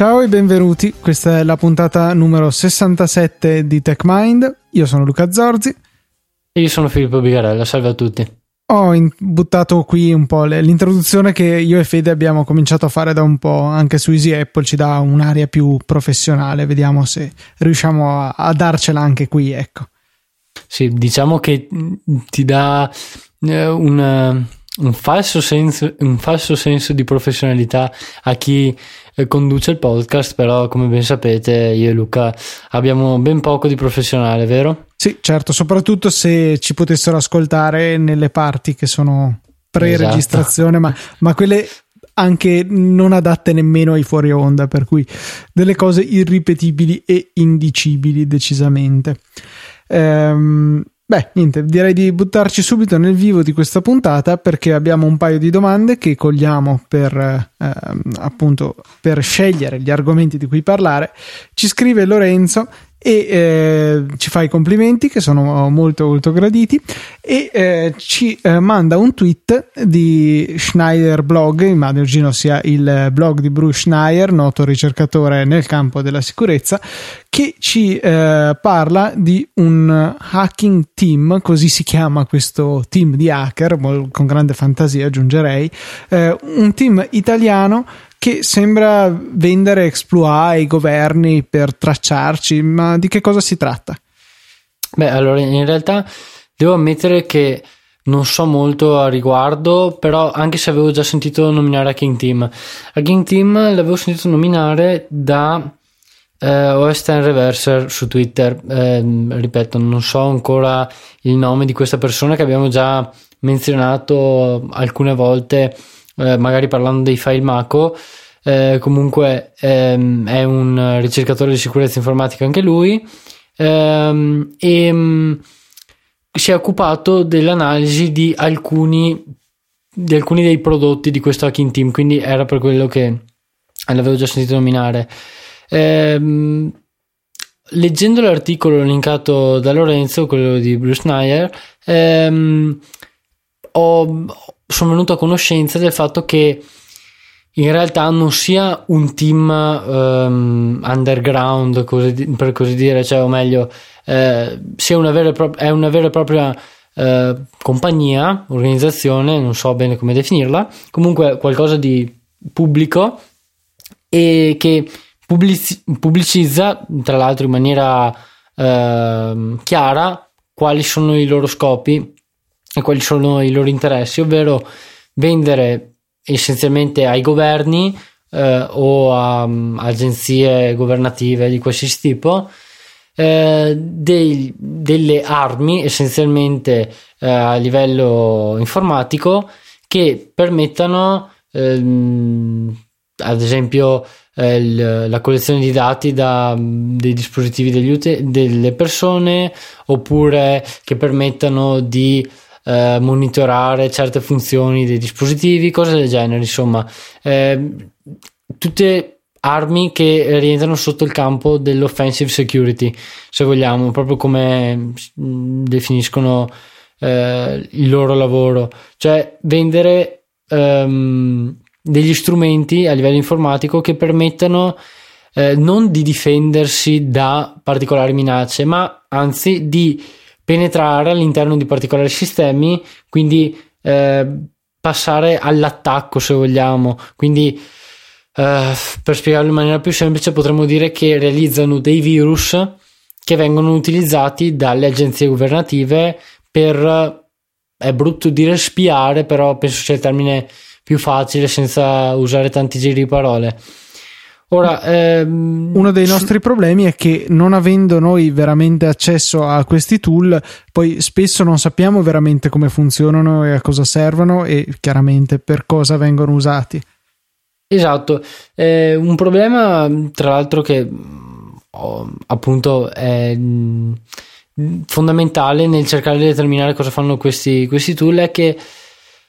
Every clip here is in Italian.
Ciao e benvenuti, questa è la puntata numero 67 di TechMind. Io sono Luca Zorzi. E io sono Filippo Bigarella, salve a tutti. Ho in- buttato qui un po' le- l'introduzione che io e Fede abbiamo cominciato a fare da un po' anche su Easy Apple, ci dà un'aria più professionale, vediamo se riusciamo a, a darcela anche qui, ecco. Sì, diciamo che mh, ti dà eh, un, eh, un falso senso, un falso senso di professionalità a chi conduce il podcast, però come ben sapete io e Luca abbiamo ben poco di professionale, vero? Sì, certo, soprattutto se ci potessero ascoltare nelle parti che sono pre-registrazione, ma, ma quelle anche non adatte nemmeno ai fuori onda, per cui delle cose irripetibili e indicibili decisamente. Ehm, beh, niente, direi di buttarci subito nel vivo di questa puntata perché abbiamo un paio di domande che cogliamo per ehm, appunto per scegliere gli argomenti di cui parlare. Ci scrive Lorenzo e eh, ci fa i complimenti che sono molto molto graditi. E eh, ci eh, manda un tweet di Schneider Blog, immagino sia il blog di Bruce Schneider, noto ricercatore nel campo della sicurezza, che ci eh, parla di un hacking team, così si chiama questo team di hacker, con grande fantasia aggiungerei, eh, un team italiano che sembra vendere exploit ai governi per tracciarci, ma di che cosa si tratta? Beh, allora in realtà devo ammettere che non so molto a riguardo, però anche se avevo già sentito nominare Hacking Team, Hacking Team l'avevo sentito nominare da eh, OS Ten Reverser su Twitter. Eh, ripeto, non so ancora il nome di questa persona che abbiamo già menzionato alcune volte eh, magari parlando dei file Mako. Eh, comunque ehm, è un ricercatore di sicurezza informatica anche lui ehm, e mh, mm, si è occupato dell'analisi di alcuni, di alcuni dei prodotti di questo hacking team quindi era per quello che l'avevo già sentito nominare ehm, leggendo l'articolo linkato da Lorenzo quello di Bruce Nair ehm, ho, sono venuto a conoscenza del fatto che in realtà non sia un team um, underground, così, per così dire, cioè, o meglio, eh, sia una vera, pro- è una vera e propria eh, compagnia, organizzazione, non so bene come definirla, comunque qualcosa di pubblico e che pubblici- pubblicizza, tra l'altro in maniera eh, chiara, quali sono i loro scopi e quali sono i loro interessi, ovvero vendere essenzialmente ai governi eh, o a um, agenzie governative di qualsiasi tipo eh, dei, delle armi essenzialmente eh, a livello informatico che permettano ehm, ad esempio eh, il, la collezione di dati da, dei dispositivi degli ut- delle persone oppure che permettano di eh, monitorare certe funzioni dei dispositivi, cose del genere, insomma, eh, tutte armi che rientrano sotto il campo dell'offensive security, se vogliamo, proprio come mm, definiscono eh, il loro lavoro, cioè vendere ehm, degli strumenti a livello informatico che permettano eh, non di difendersi da particolari minacce, ma anzi di penetrare all'interno di particolari sistemi, quindi eh, passare all'attacco se vogliamo. Quindi eh, per spiegarlo in maniera più semplice potremmo dire che realizzano dei virus che vengono utilizzati dalle agenzie governative per, è brutto dire spiare, però penso sia il termine più facile senza usare tanti giri di parole Ora, ehm... uno dei nostri problemi è che non avendo noi veramente accesso a questi tool, poi spesso non sappiamo veramente come funzionano e a cosa servono e chiaramente per cosa vengono usati. Esatto, eh, un problema tra l'altro che oh, appunto è mm, fondamentale nel cercare di determinare cosa fanno questi, questi tool è che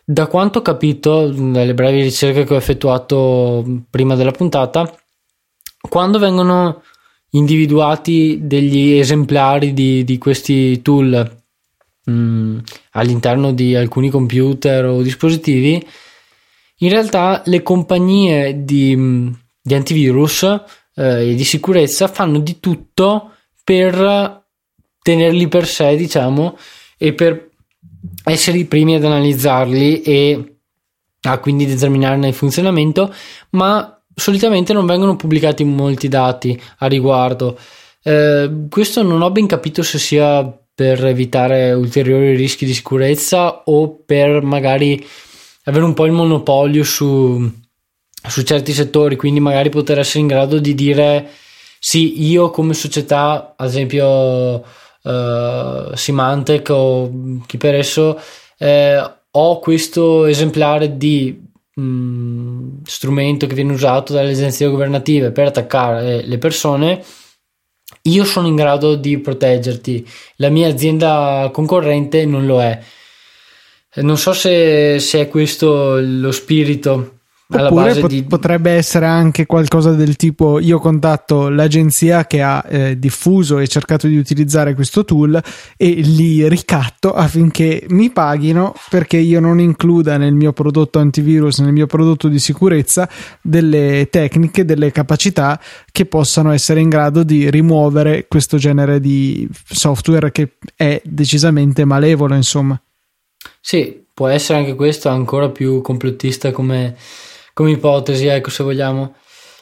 da quanto ho capito dalle brevi ricerche che ho effettuato prima della puntata quando vengono individuati degli esemplari di, di questi tool mh, mm, all'interno di alcuni computer o dispositivi, in realtà le compagnie di, mm, di antivirus eh, e di sicurezza fanno di tutto per tenerli per sé, diciamo, e per essere i primi ad analizzarli e a quindi determinarne il funzionamento, ma solitamente non vengono pubblicati molti dati a riguardo. Eh, questo non ho ben capito se sia per evitare ulteriori rischi di sicurezza o per magari avere un po' il monopolio su, su certi settori, quindi magari poter essere in grado di dire sì, io come società, ad esempio uh, Symantec o chi per esso, eh, ho questo esemplare di mh, mm, strumento che viene usato dalle agenzie governative per attaccare le persone, io sono in grado di proteggerti, la mia azienda concorrente non lo è. Non so se, se è questo lo spirito Oppure pot- di... potrebbe essere anche qualcosa del tipo io contatto l'agenzia che ha eh, diffuso e cercato di utilizzare questo tool e li ricatto affinché mi paghino perché io non includa nel mio prodotto antivirus, nel mio prodotto di sicurezza delle tecniche, delle capacità che possano essere in grado di rimuovere questo genere di software che è decisamente malevolo, insomma. Sì, può essere anche questo ancora più complottista come come ipotesi, ecco, se vogliamo.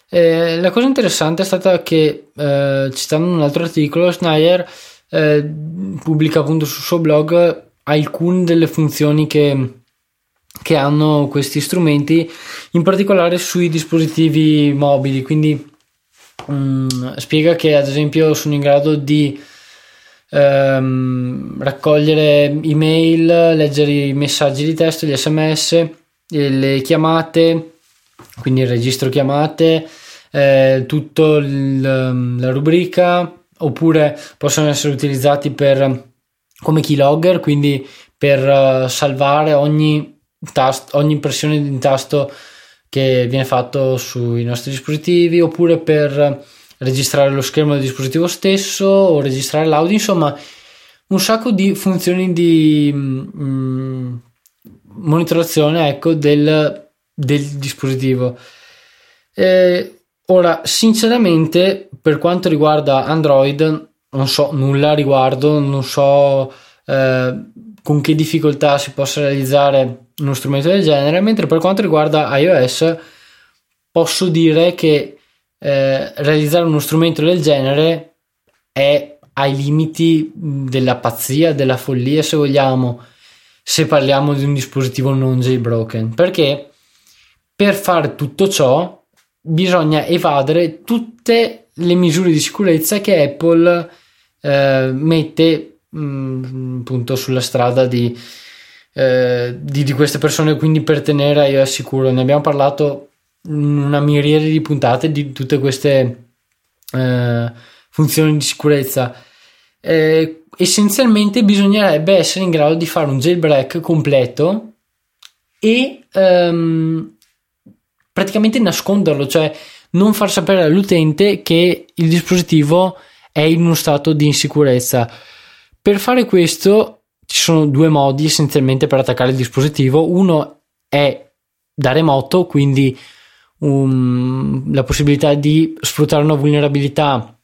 Eh, la cosa interessante è stata che, eh, citando un altro articolo, Schneier eh, pubblica appunto sul suo blog alcune delle funzioni che, che hanno questi strumenti, in particolare sui dispositivi mobili. Quindi mh, mm, spiega che, ad esempio, sono in grado di ehm, raccogliere email, leggere i messaggi di testo, gli sms, le chiamate quindi il registro chiamate, eh, tutta la rubrica, oppure possono essere utilizzati per, come keylogger, quindi per uh, salvare ogni, tasto, ogni impressione di tasto che viene fatto sui nostri dispositivi, oppure per registrare lo schermo del dispositivo stesso o registrare l'audio, insomma un sacco di funzioni di mm, monitorazione ecco, del del dispositivo. Eh, ora, sinceramente, per quanto riguarda Android, non so nulla a riguardo, non so eh, con che difficoltà si possa realizzare uno strumento del genere, mentre per quanto riguarda iOS posso dire che eh, realizzare uno strumento del genere è ai limiti della pazzia, della follia, se vogliamo, se parliamo di un dispositivo non jailbroken, perché per fare tutto ciò bisogna evadere tutte le misure di sicurezza che Apple eh, mette mh, mm, appunto sulla strada di, eh, di, di, queste persone quindi per tenere iOS sicuro. Ne abbiamo parlato in una miriade di puntate di tutte queste eh, funzioni di sicurezza. Eh, essenzialmente bisognerebbe essere in grado di fare un jailbreak completo e um, praticamente nasconderlo, cioè non far sapere all'utente che il dispositivo è in uno stato di insicurezza. Per fare questo ci sono due modi essenzialmente per attaccare il dispositivo. Uno è da remoto, quindi um, la possibilità di sfruttare una vulnerabilità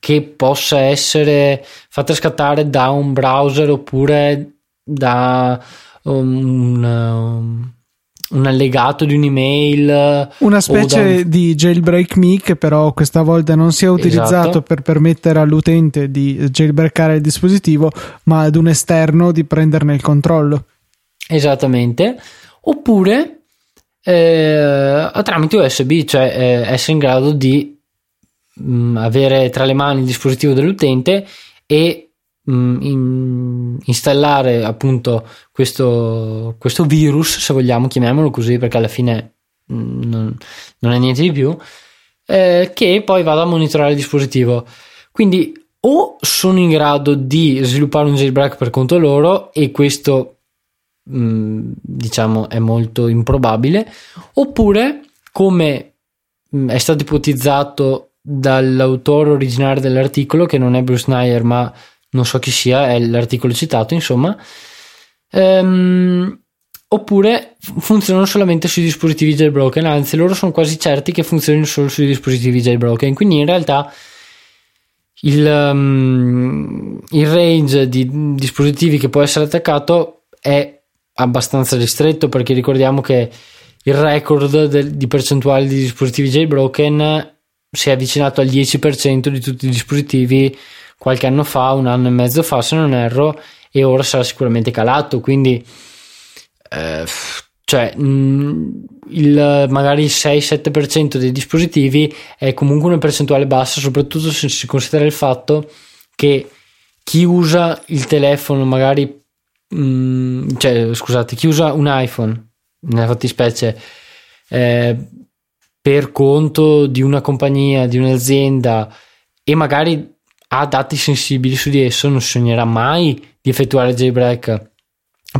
che possa essere fatta scattare da un browser oppure da um, un allegato di un'email. Una specie un... di jailbreak me che però questa volta non sia utilizzato esatto. per permettere all'utente di jailbreakare il dispositivo, ma ad un esterno di prenderne il controllo. Esattamente. Oppure eh, tramite USB, cioè eh, essere in grado di mh, mm, avere tra le mani il dispositivo dell'utente e in, installare appunto questo, questo, virus, se vogliamo, chiamiamolo così perché alla fine mm, non, non è niente di più, eh, che poi vada a monitorare il dispositivo. Quindi o sono in grado di sviluppare un jailbreak per conto loro e questo mh, mm, diciamo è molto improbabile, oppure come mh, è stato ipotizzato dall'autore originale dell'articolo che non è Bruce Nair ma non so chi sia, è l'articolo citato, insomma, ehm, oppure funzionano solamente sui dispositivi jailbroken, anzi loro sono quasi certi che funzionino solo sui dispositivi jailbroken, quindi in realtà il, um, il range di dispositivi che può essere attaccato è abbastanza ristretto perché ricordiamo che il record del, di percentuale di dispositivi jailbroken si è avvicinato al 10% di tutti i dispositivi qualche anno fa, un anno e mezzo fa se non erro, e ora sarà sicuramente calato, quindi eh, cioè mh, mm, il, magari il 6-7% dei dispositivi è comunque una percentuale bassa, soprattutto se si considera il fatto che chi usa il telefono magari mh, mm, cioè scusate, chi usa un iPhone nella fattispecie eh, per conto di una compagnia, di un'azienda e magari ha dati sensibili su di esso, non sognerà mai di effettuare jailbreak.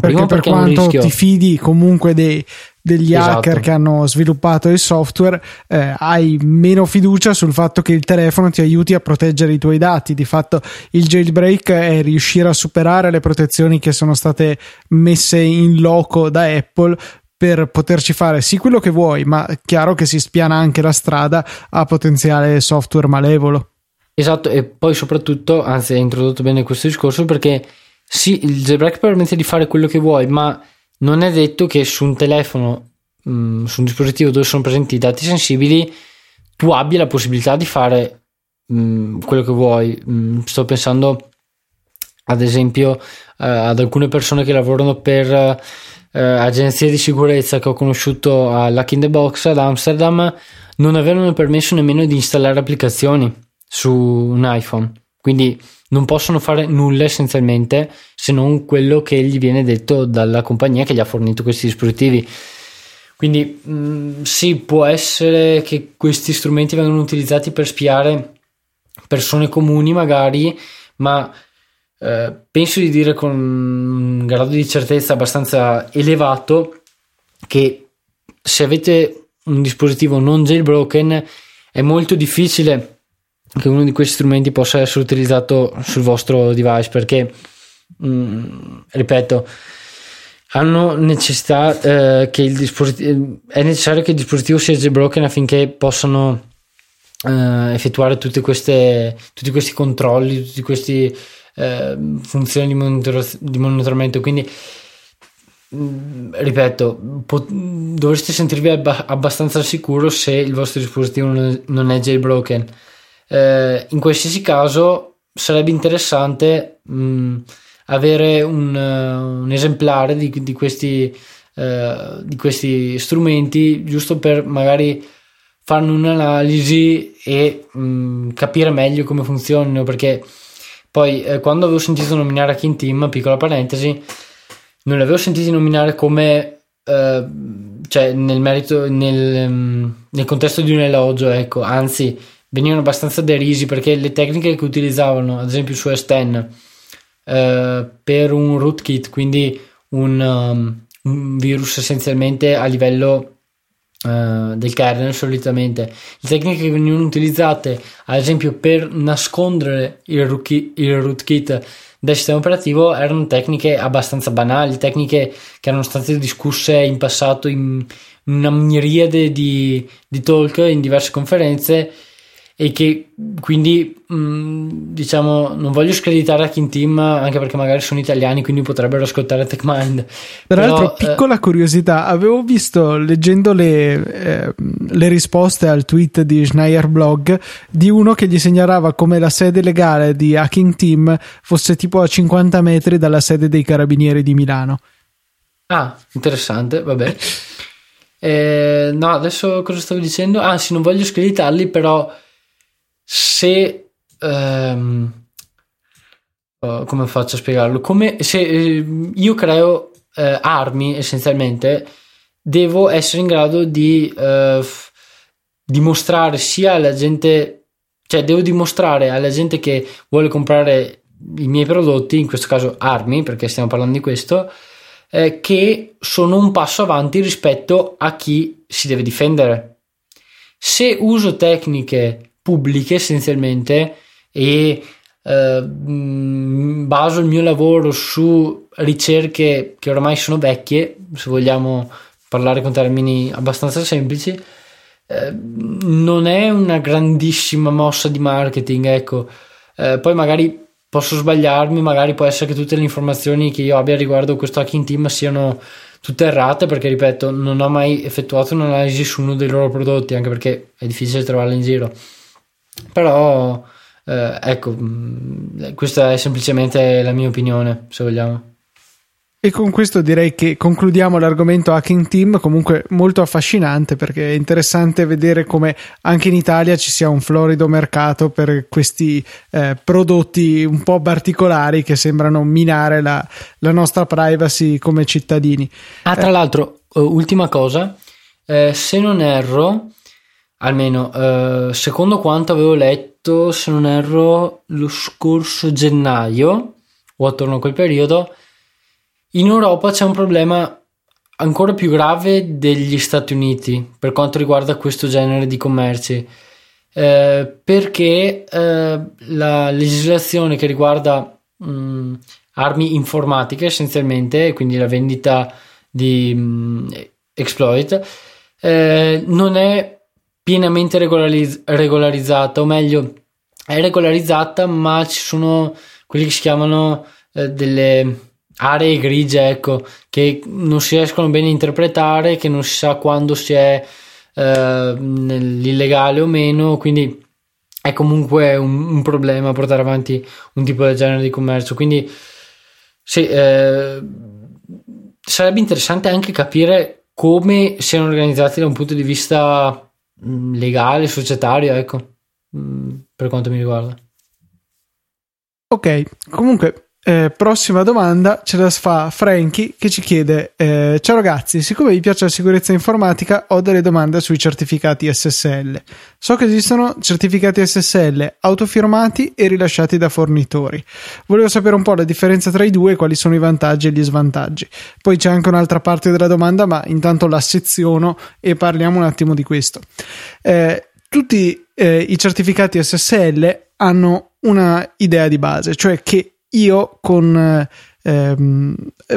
Prima perché, per quanto ti fidi comunque dei, degli esatto. hacker che hanno sviluppato il software, eh, hai meno fiducia sul fatto che il telefono ti aiuti a proteggere i tuoi dati. Di fatto, il jailbreak è riuscire a superare le protezioni che sono state messe in loco da Apple per poterci fare sì quello che vuoi, ma chiaro che si spiana anche la strada a potenziale software malevolo. Esatto, e poi soprattutto, anzi hai introdotto bene questo discorso perché sì, il jailbreak permette di fare quello che vuoi, ma non è detto che su un telefono, mh, mm, su un dispositivo dove sono presenti i dati sensibili, tu abbia la possibilità di fare mh, mm, quello che vuoi. Mh, mm, sto pensando ad esempio eh, ad alcune persone che lavorano per eh, agenzie di sicurezza che ho conosciuto a Lucky in the Box ad Amsterdam non avevano permesso nemmeno di installare applicazioni su un iPhone. Quindi non possono fare nulla essenzialmente se non quello che gli viene detto dalla compagnia che gli ha fornito questi dispositivi. Quindi mh, mm, sì, può essere che questi strumenti vengano utilizzati per spiare persone comuni magari, ma eh, penso di dire con un grado di certezza abbastanza elevato che se avete un dispositivo non jailbroken è molto difficile che uno di questi strumenti possa essere utilizzato sul vostro device perché mh, mm, ripeto hanno necessità eh, che il dispositivo è necessario che il dispositivo sia jailbroken affinché possano eh, effettuare tutte queste, tutti questi controlli tutti questi eh, funzioni di, monitor- di, monitoramento. Quindi, mm, ripeto, pot- dovreste sentirvi abba- abbastanza sicuro se il vostro dispositivo non è jailbroken. Eh, in qualsiasi caso, sarebbe interessante mh, mm, avere un, uh, un, esemplare di, di questi. Uh, di questi strumenti giusto per magari farne un'analisi e mh, mm, capire meglio come funzionano perché poi, eh, quando avevo sentito nominare King Team, piccola parentesi, non li avevo sentiti nominare come, eh, cioè nel merito, nel, mm, nel, contesto di un elogio, ecco, anzi, venivano abbastanza derisi perché le tecniche che utilizzavano, ad esempio su S10, eh, per un rootkit, quindi un, um, un virus essenzialmente a livello Uh, del kernel solitamente. Le tecniche che venivano utilizzate ad esempio per nascondere il, rootkit, il rootkit del sistema operativo erano tecniche abbastanza banali tecniche che erano state discusse in passato in una miriade di, di talk in diverse conferenze e che quindi mh, mm, diciamo non voglio screditare Hacking Team anche perché magari sono italiani quindi potrebbero ascoltare TechMind peraltro Però, piccola eh, curiosità avevo visto leggendo le, eh, le, risposte al tweet di Schneier Blog di uno che gli segnalava come la sede legale di Hacking Team fosse tipo a 50 metri dalla sede dei carabinieri di Milano. Ah interessante vabbè. Eh, no adesso cosa stavo dicendo? Ah sì non voglio screditarli però se um, uh, come faccio a spiegarlo? Come se uh, io creo uh, armi essenzialmente, devo essere in grado di dimostrare sia alla gente, cioè devo dimostrare alla gente che vuole comprare i miei prodotti, in questo caso armi, perché stiamo parlando di questo, eh, che sono un passo avanti rispetto a chi si deve difendere. Se uso tecniche pubbliche essenzialmente e Uh, baso il mio lavoro su ricerche che ormai sono vecchie, se vogliamo parlare con termini abbastanza semplici, eh, non è una grandissima mossa di marketing, ecco. Eh, poi magari posso sbagliarmi, magari può essere che tutte le informazioni che io abbia riguardo questo hacking team siano tutte errate perché ripeto non ho mai effettuato un'analisi su uno dei loro prodotti anche perché è difficile trovarli in giro però eh, ecco mm, questa è semplicemente la mia opinione se vogliamo e con questo direi che concludiamo l'argomento Hacking Team, comunque molto affascinante perché è interessante vedere come anche in Italia ci sia un florido mercato per questi eh, prodotti un po' particolari che sembrano minare la, la nostra privacy come cittadini. Ah, tra eh. l'altro, uh, ultima cosa, eh, se non erro, almeno uh, secondo quanto avevo letto, se non erro, lo scorso gennaio o attorno a quel periodo in Europa c'è un problema ancora più grave degli Stati Uniti per quanto riguarda questo genere di commerci. Eh, perché eh, la legislazione che riguarda mh, armi informatiche essenzialmente, quindi la vendita di mh, exploit, eh, non è pienamente regolariz- regolarizzata, o meglio, è regolarizzata, ma ci sono quelli che si chiamano eh, delle aree grigie, ecco, che non si riescono bene a interpretare, che non si sa quando si è eh, nell'illegale o meno, quindi è comunque un, un, problema portare avanti un tipo del genere di commercio. Quindi sì, eh, sarebbe interessante anche capire come siano organizzati da un punto di vista legale, societario, ecco, mm, per quanto mi riguarda. Ok, comunque eh, prossima domanda ce la fa Frankie che ci chiede: eh, Ciao ragazzi, siccome vi piace la sicurezza informatica, ho delle domande sui certificati SSL. So che esistono certificati SSL autofirmati e rilasciati da fornitori. Volevo sapere un po' la differenza tra i due e quali sono i vantaggi e gli svantaggi. Poi c'è anche un'altra parte della domanda, ma intanto la seziono e parliamo un attimo di questo. Eh, tutti eh, i certificati SSL hanno una idea di base, cioè che io con, ehm,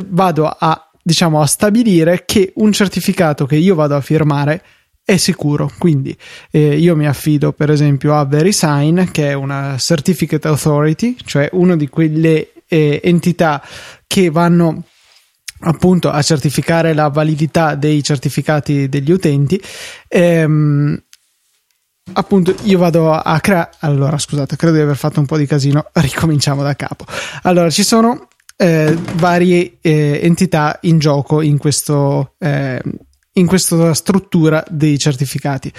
vado a, diciamo, a stabilire che un certificato che io vado a firmare è sicuro. Quindi eh, io mi affido per esempio a VeriSign, che è una Certificate Authority, cioè una di quelle eh, entità che vanno appunto a certificare la validità dei certificati degli utenti. Ehm, appunto io vado a creare allora scusate credo di aver fatto un po' di casino. Ricominciamo da capo. Allora ci sono eh, varie eh, entità in gioco in, questo, eh, in questa struttura dei certificati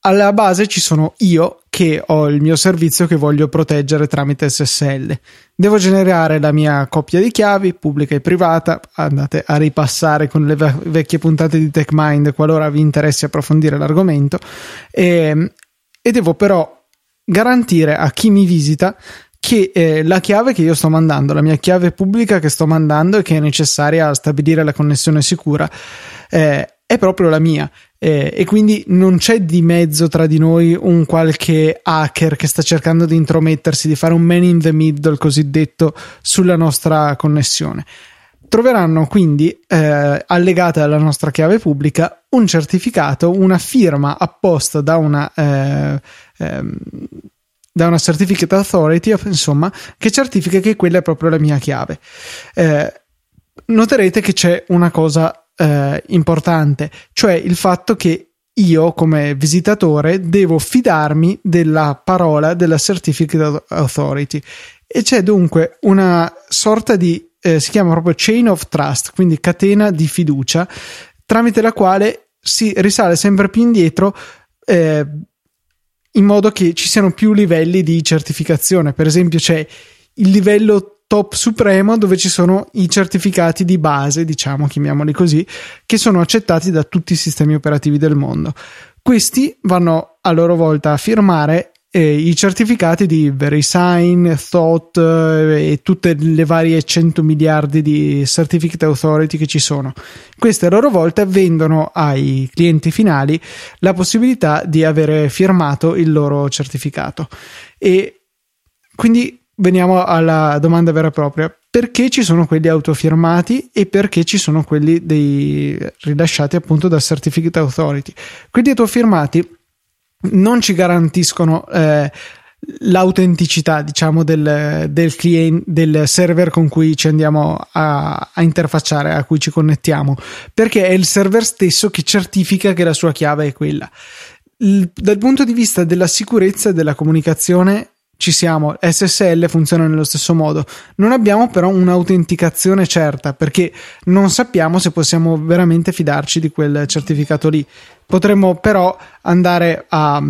alla base ci sono io che ho il mio servizio che voglio proteggere tramite SSL. Devo generare la mia coppia di chiavi, pubblica e privata. Andate a ripassare con le vecchie puntate di TechMind qualora vi interessi approfondire l'argomento. E, ehm, e devo però garantire a chi mi visita che eh, la chiave che io sto mandando, la mia chiave pubblica che sto mandando e che è necessaria a stabilire la connessione sicura, eh, è proprio la mia eh, e quindi non c'è di mezzo tra di noi un qualche hacker che sta cercando di intromettersi, di fare un man in the middle cosiddetto sulla nostra connessione. Troveranno quindi eh, allegata alla nostra chiave pubblica un certificato, una firma apposta da una, eh, ehm, da una certificate authority, insomma, che certifica che quella è proprio la mia chiave. Eh, noterete che c'è una cosa eh, importante, cioè il fatto che io come visitatore devo fidarmi della parola della Certificate Authority e c'è dunque una sorta di eh, si chiama proprio chain of trust, quindi catena di fiducia tramite la quale si risale sempre più indietro eh, in modo che ci siano più livelli di certificazione. Per esempio c'è il livello top supremo dove ci sono i certificati di base, diciamo, chiamiamoli così, che sono accettati da tutti i sistemi operativi del mondo. Questi vanno a loro volta a firmare eh, i certificati di VeriSign, Thought eh, e tutte le varie 100 miliardi di certificate authority che ci sono. Queste a loro volta vendono ai clienti finali la possibilità di avere firmato il loro certificato e quindi veniamo alla domanda vera e propria. Perché ci sono quelli autofirmati e perché ci sono quelli dei, rilasciati appunto dal Certificate Authority? Quelli autofirmati non ci garantiscono eh, l'autenticità diciamo del, del, client, del server con cui ci andiamo a, a, interfacciare a cui ci connettiamo perché è il server stesso che certifica che la sua chiave è quella il, dal punto di vista della sicurezza e della comunicazione ci siamo, SSL funziona nello stesso modo. Non abbiamo però un'autenticazione certa perché non sappiamo se possiamo veramente fidarci di quel certificato lì. Potremmo però andare a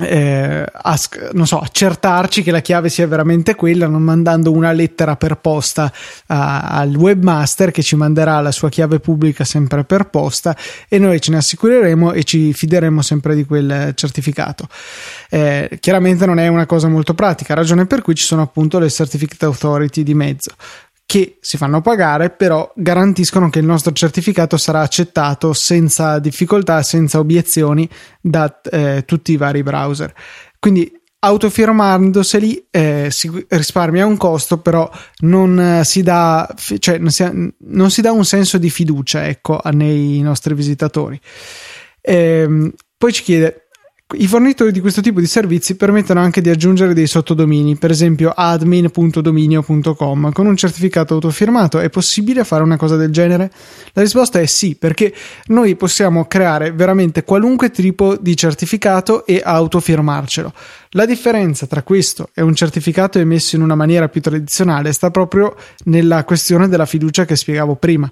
eh, a, non so, accertarci che la chiave sia veramente quella, non mandando una lettera per posta a, al webmaster che ci manderà la sua chiave pubblica sempre per posta e noi ce ne assicureremo e ci fideremo sempre di quel certificato. Eh, chiaramente non è una cosa molto pratica, ragione per cui ci sono appunto le certificate authority di mezzo che si fanno pagare, però garantiscono che il nostro certificato sarà accettato senza difficoltà, senza obiezioni da eh, tutti i vari browser. Quindi autofirmandoseli eh, si risparmia un costo, però non eh, si dà, cioè, non si, non si dà un senso di fiducia ecco, nei nostri visitatori. Eh, poi ci chiede i fornitori di questo tipo di servizi permettono anche di aggiungere dei sottodomini, per esempio admin.dominio.com. Con un certificato autofirmato è possibile fare una cosa del genere? La risposta è sì, perché noi possiamo creare veramente qualunque tipo di certificato e autofirmarcelo. La differenza tra questo e un certificato emesso in una maniera più tradizionale sta proprio nella questione della fiducia che spiegavo prima.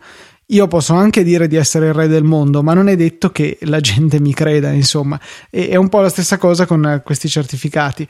Io posso anche dire di essere il re del mondo, ma non è detto che la gente mi creda, insomma. E, è un po' la stessa cosa con questi certificati.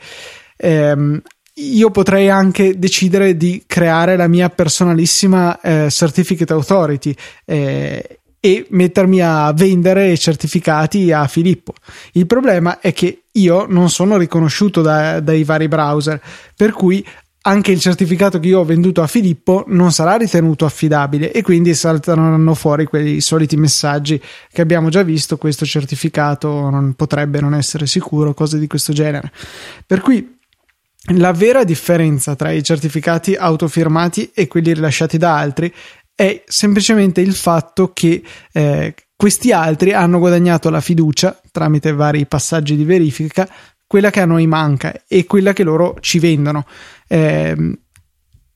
Ehm, io potrei anche decidere di creare la mia personalissima eh, certificate authority eh, e mettermi a vendere certificati a Filippo. Il problema è che io non sono riconosciuto da, dai vari browser, per cui anche il certificato che io ho venduto a Filippo non sarà ritenuto affidabile e quindi salteranno fuori quei soliti messaggi che abbiamo già visto, questo certificato non potrebbe non essere sicuro, cose di questo genere. Per cui la vera differenza tra i certificati autofirmati e quelli rilasciati da altri è semplicemente il fatto che eh, questi altri hanno guadagnato la fiducia tramite vari passaggi di verifica quella che a noi manca e quella che loro ci vendono. Eh,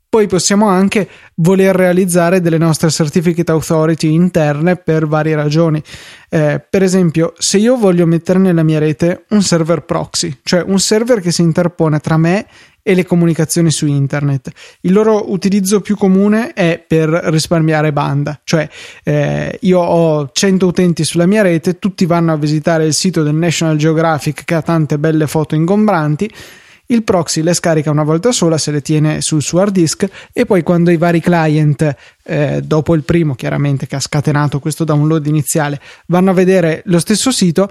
poi possiamo anche voler realizzare delle nostre certificate authority interne per varie ragioni. Eh, per esempio, se io voglio mettere nella mia rete un server proxy, cioè un server che si interpone tra me e le comunicazioni su internet. Il loro utilizzo più comune è per risparmiare banda, cioè eh, io ho 100 utenti sulla mia rete, tutti vanno a visitare il sito del National Geographic che ha tante belle foto ingombranti. Il proxy le scarica una volta sola, se le tiene sul suo hard disk e poi quando i vari client, eh, dopo il primo chiaramente che ha scatenato questo download iniziale, vanno a vedere lo stesso sito,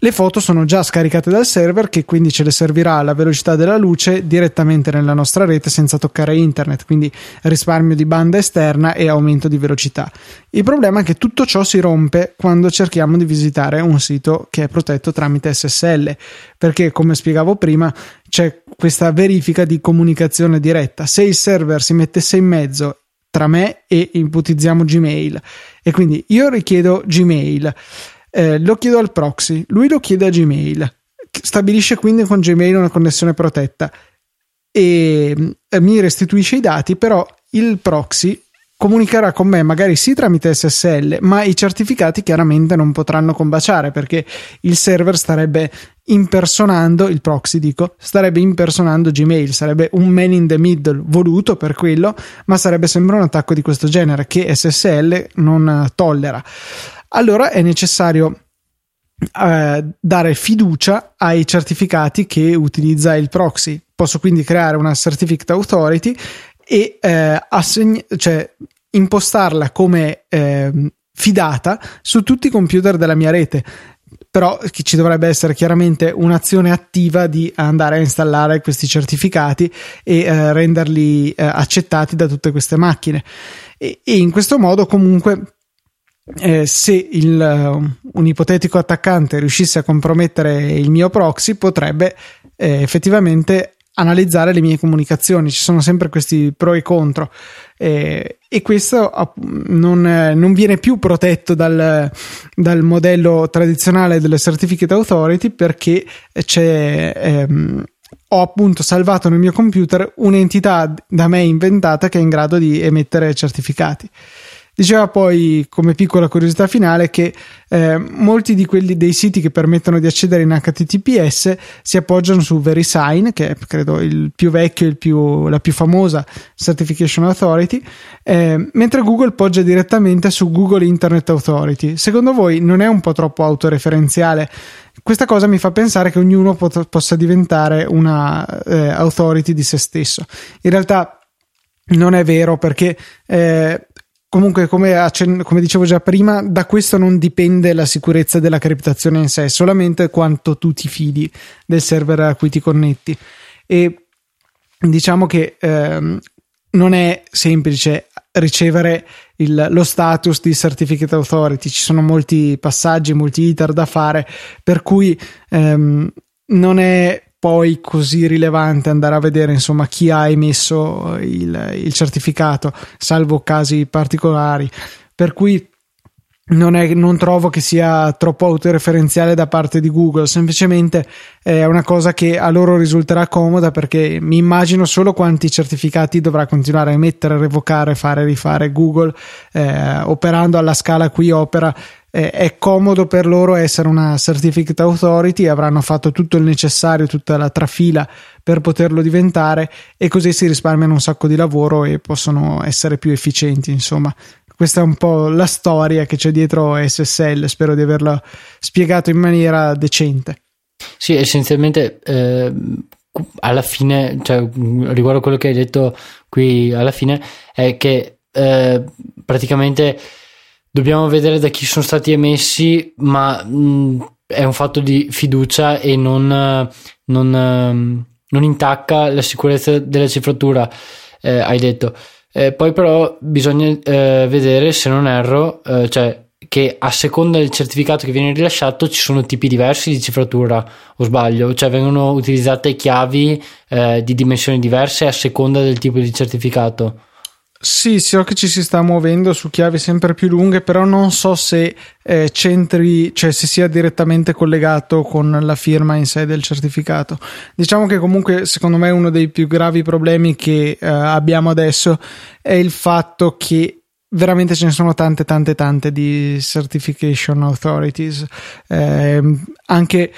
le foto sono già scaricate dal server che quindi ce le servirà alla velocità della luce direttamente nella nostra rete senza toccare internet, quindi risparmio di banda esterna e aumento di velocità. Il problema è che tutto ciò si rompe quando cerchiamo di visitare un sito che è protetto tramite SSL, perché come spiegavo prima c'è questa verifica di comunicazione diretta. Se il server si mettesse in mezzo tra me e ipotizziamo Gmail e quindi io richiedo Gmail eh, lo chiedo al proxy, lui lo chiede a Gmail, stabilisce quindi con Gmail una connessione protetta. E eh, mi restituisce i dati, però il proxy comunicherà con me magari sì tramite SSL, ma i certificati chiaramente non potranno combaciare perché il server starebbe impersonando il proxy, dico, starebbe impersonando Gmail, sarebbe un man in the middle voluto per quello, ma sarebbe sempre un attacco di questo genere che SSL non tollera allora è necessario eh, dare fiducia ai certificati che utilizza il proxy. Posso quindi creare una certificate authority e eh, assegn- cioè, impostarla come eh, fidata su tutti i computer della mia rete. Però ci dovrebbe essere chiaramente un'azione attiva di andare a installare questi certificati e eh, renderli eh, accettati da tutte queste macchine. E, e in questo modo comunque eh, se il, uh, un ipotetico attaccante riuscisse a compromettere il mio proxy, potrebbe eh, effettivamente analizzare le mie comunicazioni. Ci sono sempre questi pro e contro. Eh, e questo non, non, viene più protetto dal, dal, modello tradizionale delle Certificate Authority perché c'è. Ehm, ho appunto salvato nel mio computer un'entità da me inventata che è in grado di emettere certificati. Diceva poi, come piccola curiosità finale, che eh, molti di quelli dei siti che permettono di accedere in HTTPS si appoggiano su VeriSign, che è credo il più vecchio, più, la più famosa Certification Authority, eh, mentre Google poggia direttamente su Google Internet Authority. Secondo voi non è un po' troppo autoreferenziale? Questa cosa mi fa pensare che ognuno pot- possa diventare una eh, authority di se stesso. In realtà non è vero perché eh, Comunque, come, accen- come, dicevo già prima, da questo non dipende la sicurezza della criptazione in sé, solamente quanto tu ti fidi del server a cui ti connetti. E diciamo che ehm, non è semplice ricevere il, lo status di Certificate Authority, ci sono molti passaggi, molti iter da fare, per cui ehm, non è poi così rilevante andare a vedere insomma chi ha emesso il, il certificato, salvo casi particolari. Per cui non, è, non, trovo che sia troppo autoreferenziale da parte di Google, semplicemente è una cosa che a loro risulterà comoda perché mi immagino solo quanti certificati dovrà continuare a emettere, revocare, fare, rifare Google, eh, operando alla scala a cui opera eh, è comodo per loro essere una certificate authority, avranno fatto tutto il necessario, tutta la trafila per poterlo diventare e così si risparmiano un sacco di lavoro e possono essere più efficienti, insomma. Questa è un po' la storia che c'è dietro SSL, spero di averla spiegato in maniera decente. Sì, essenzialmente eh, alla fine, cioè, riguardo quello che hai detto qui alla fine, è che eh, praticamente dobbiamo vedere da chi sono stati emessi, ma mh, è un fatto di fiducia e non, non, non intacca la sicurezza della cifratura, eh, hai detto. Eh, poi però bisogna eh, vedere, se non erro, eh, cioè che a seconda del certificato che viene rilasciato ci sono tipi diversi di cifratura, o sbaglio? Cioè vengono utilizzate chiavi eh, di dimensioni diverse a seconda del tipo di certificato. Sì, so che ci si sta muovendo su chiavi sempre più lunghe, però non so se eh, centri, cioè se sia direttamente collegato con la firma in sé del certificato. Diciamo che comunque, secondo me, uno dei più gravi problemi che eh, abbiamo adesso è il fatto che veramente ce ne sono tante, tante, tante di certification authorities. Eh, anche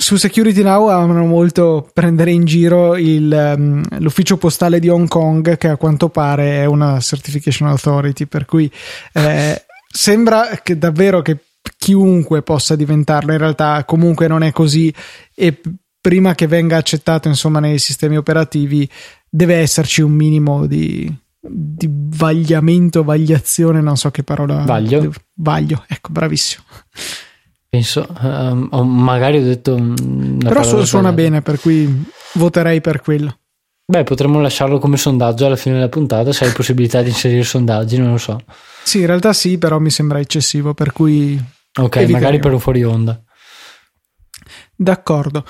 su Security Now amano molto prendere in giro il, um, l'ufficio postale di Hong Kong, che a quanto pare è una certification authority, per cui eh, sembra che davvero che chiunque possa diventarlo, in realtà comunque non è così e prima che venga accettato insomma nei sistemi operativi deve esserci un minimo di, di vagliamento, vagliazione, non so che parola. Vaglio. Vaglio, ecco, bravissimo. Penso, um, o magari ho detto. Però suona sbagliata. bene, per cui voterei per quello. Beh, potremmo lasciarlo come sondaggio alla fine della puntata se hai possibilità di inserire sondaggi, non lo so. Sì, in realtà sì, però mi sembra eccessivo, per cui. Ok, magari per un fuori onda. D'accordo.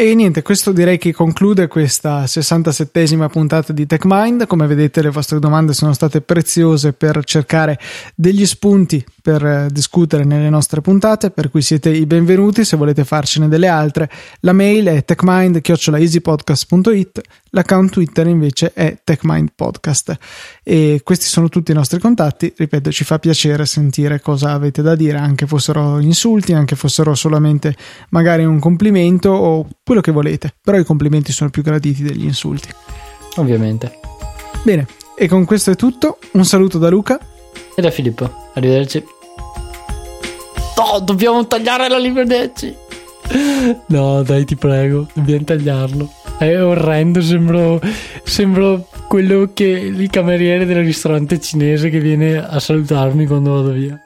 E niente, questo direi che conclude questa 67esima puntata di TechMind. Come vedete, le vostre domande sono state preziose per cercare degli spunti per eh, discutere nelle nostre puntate, per cui siete i benvenuti. Se volete farcene delle altre, la mail è techmind.easypodcast.it, l'account Twitter invece è techmindpodcast. E questi sono tutti i nostri contatti. Ripeto, ci fa piacere sentire cosa avete da dire, anche fossero insulti, anche fossero solamente magari un complimento o quello che volete, però i complimenti sono più graditi degli insulti. Ovviamente. Bene, e con questo è tutto. Un saluto da Luca e da Filippo. Arrivederci. No, dobbiamo tagliare la Livernecci. No, dai, ti prego, dobbiamo tagliarlo. È orrendo, sembro, sembro quello che il cameriere del ristorante cinese che viene a salutarmi quando vado via.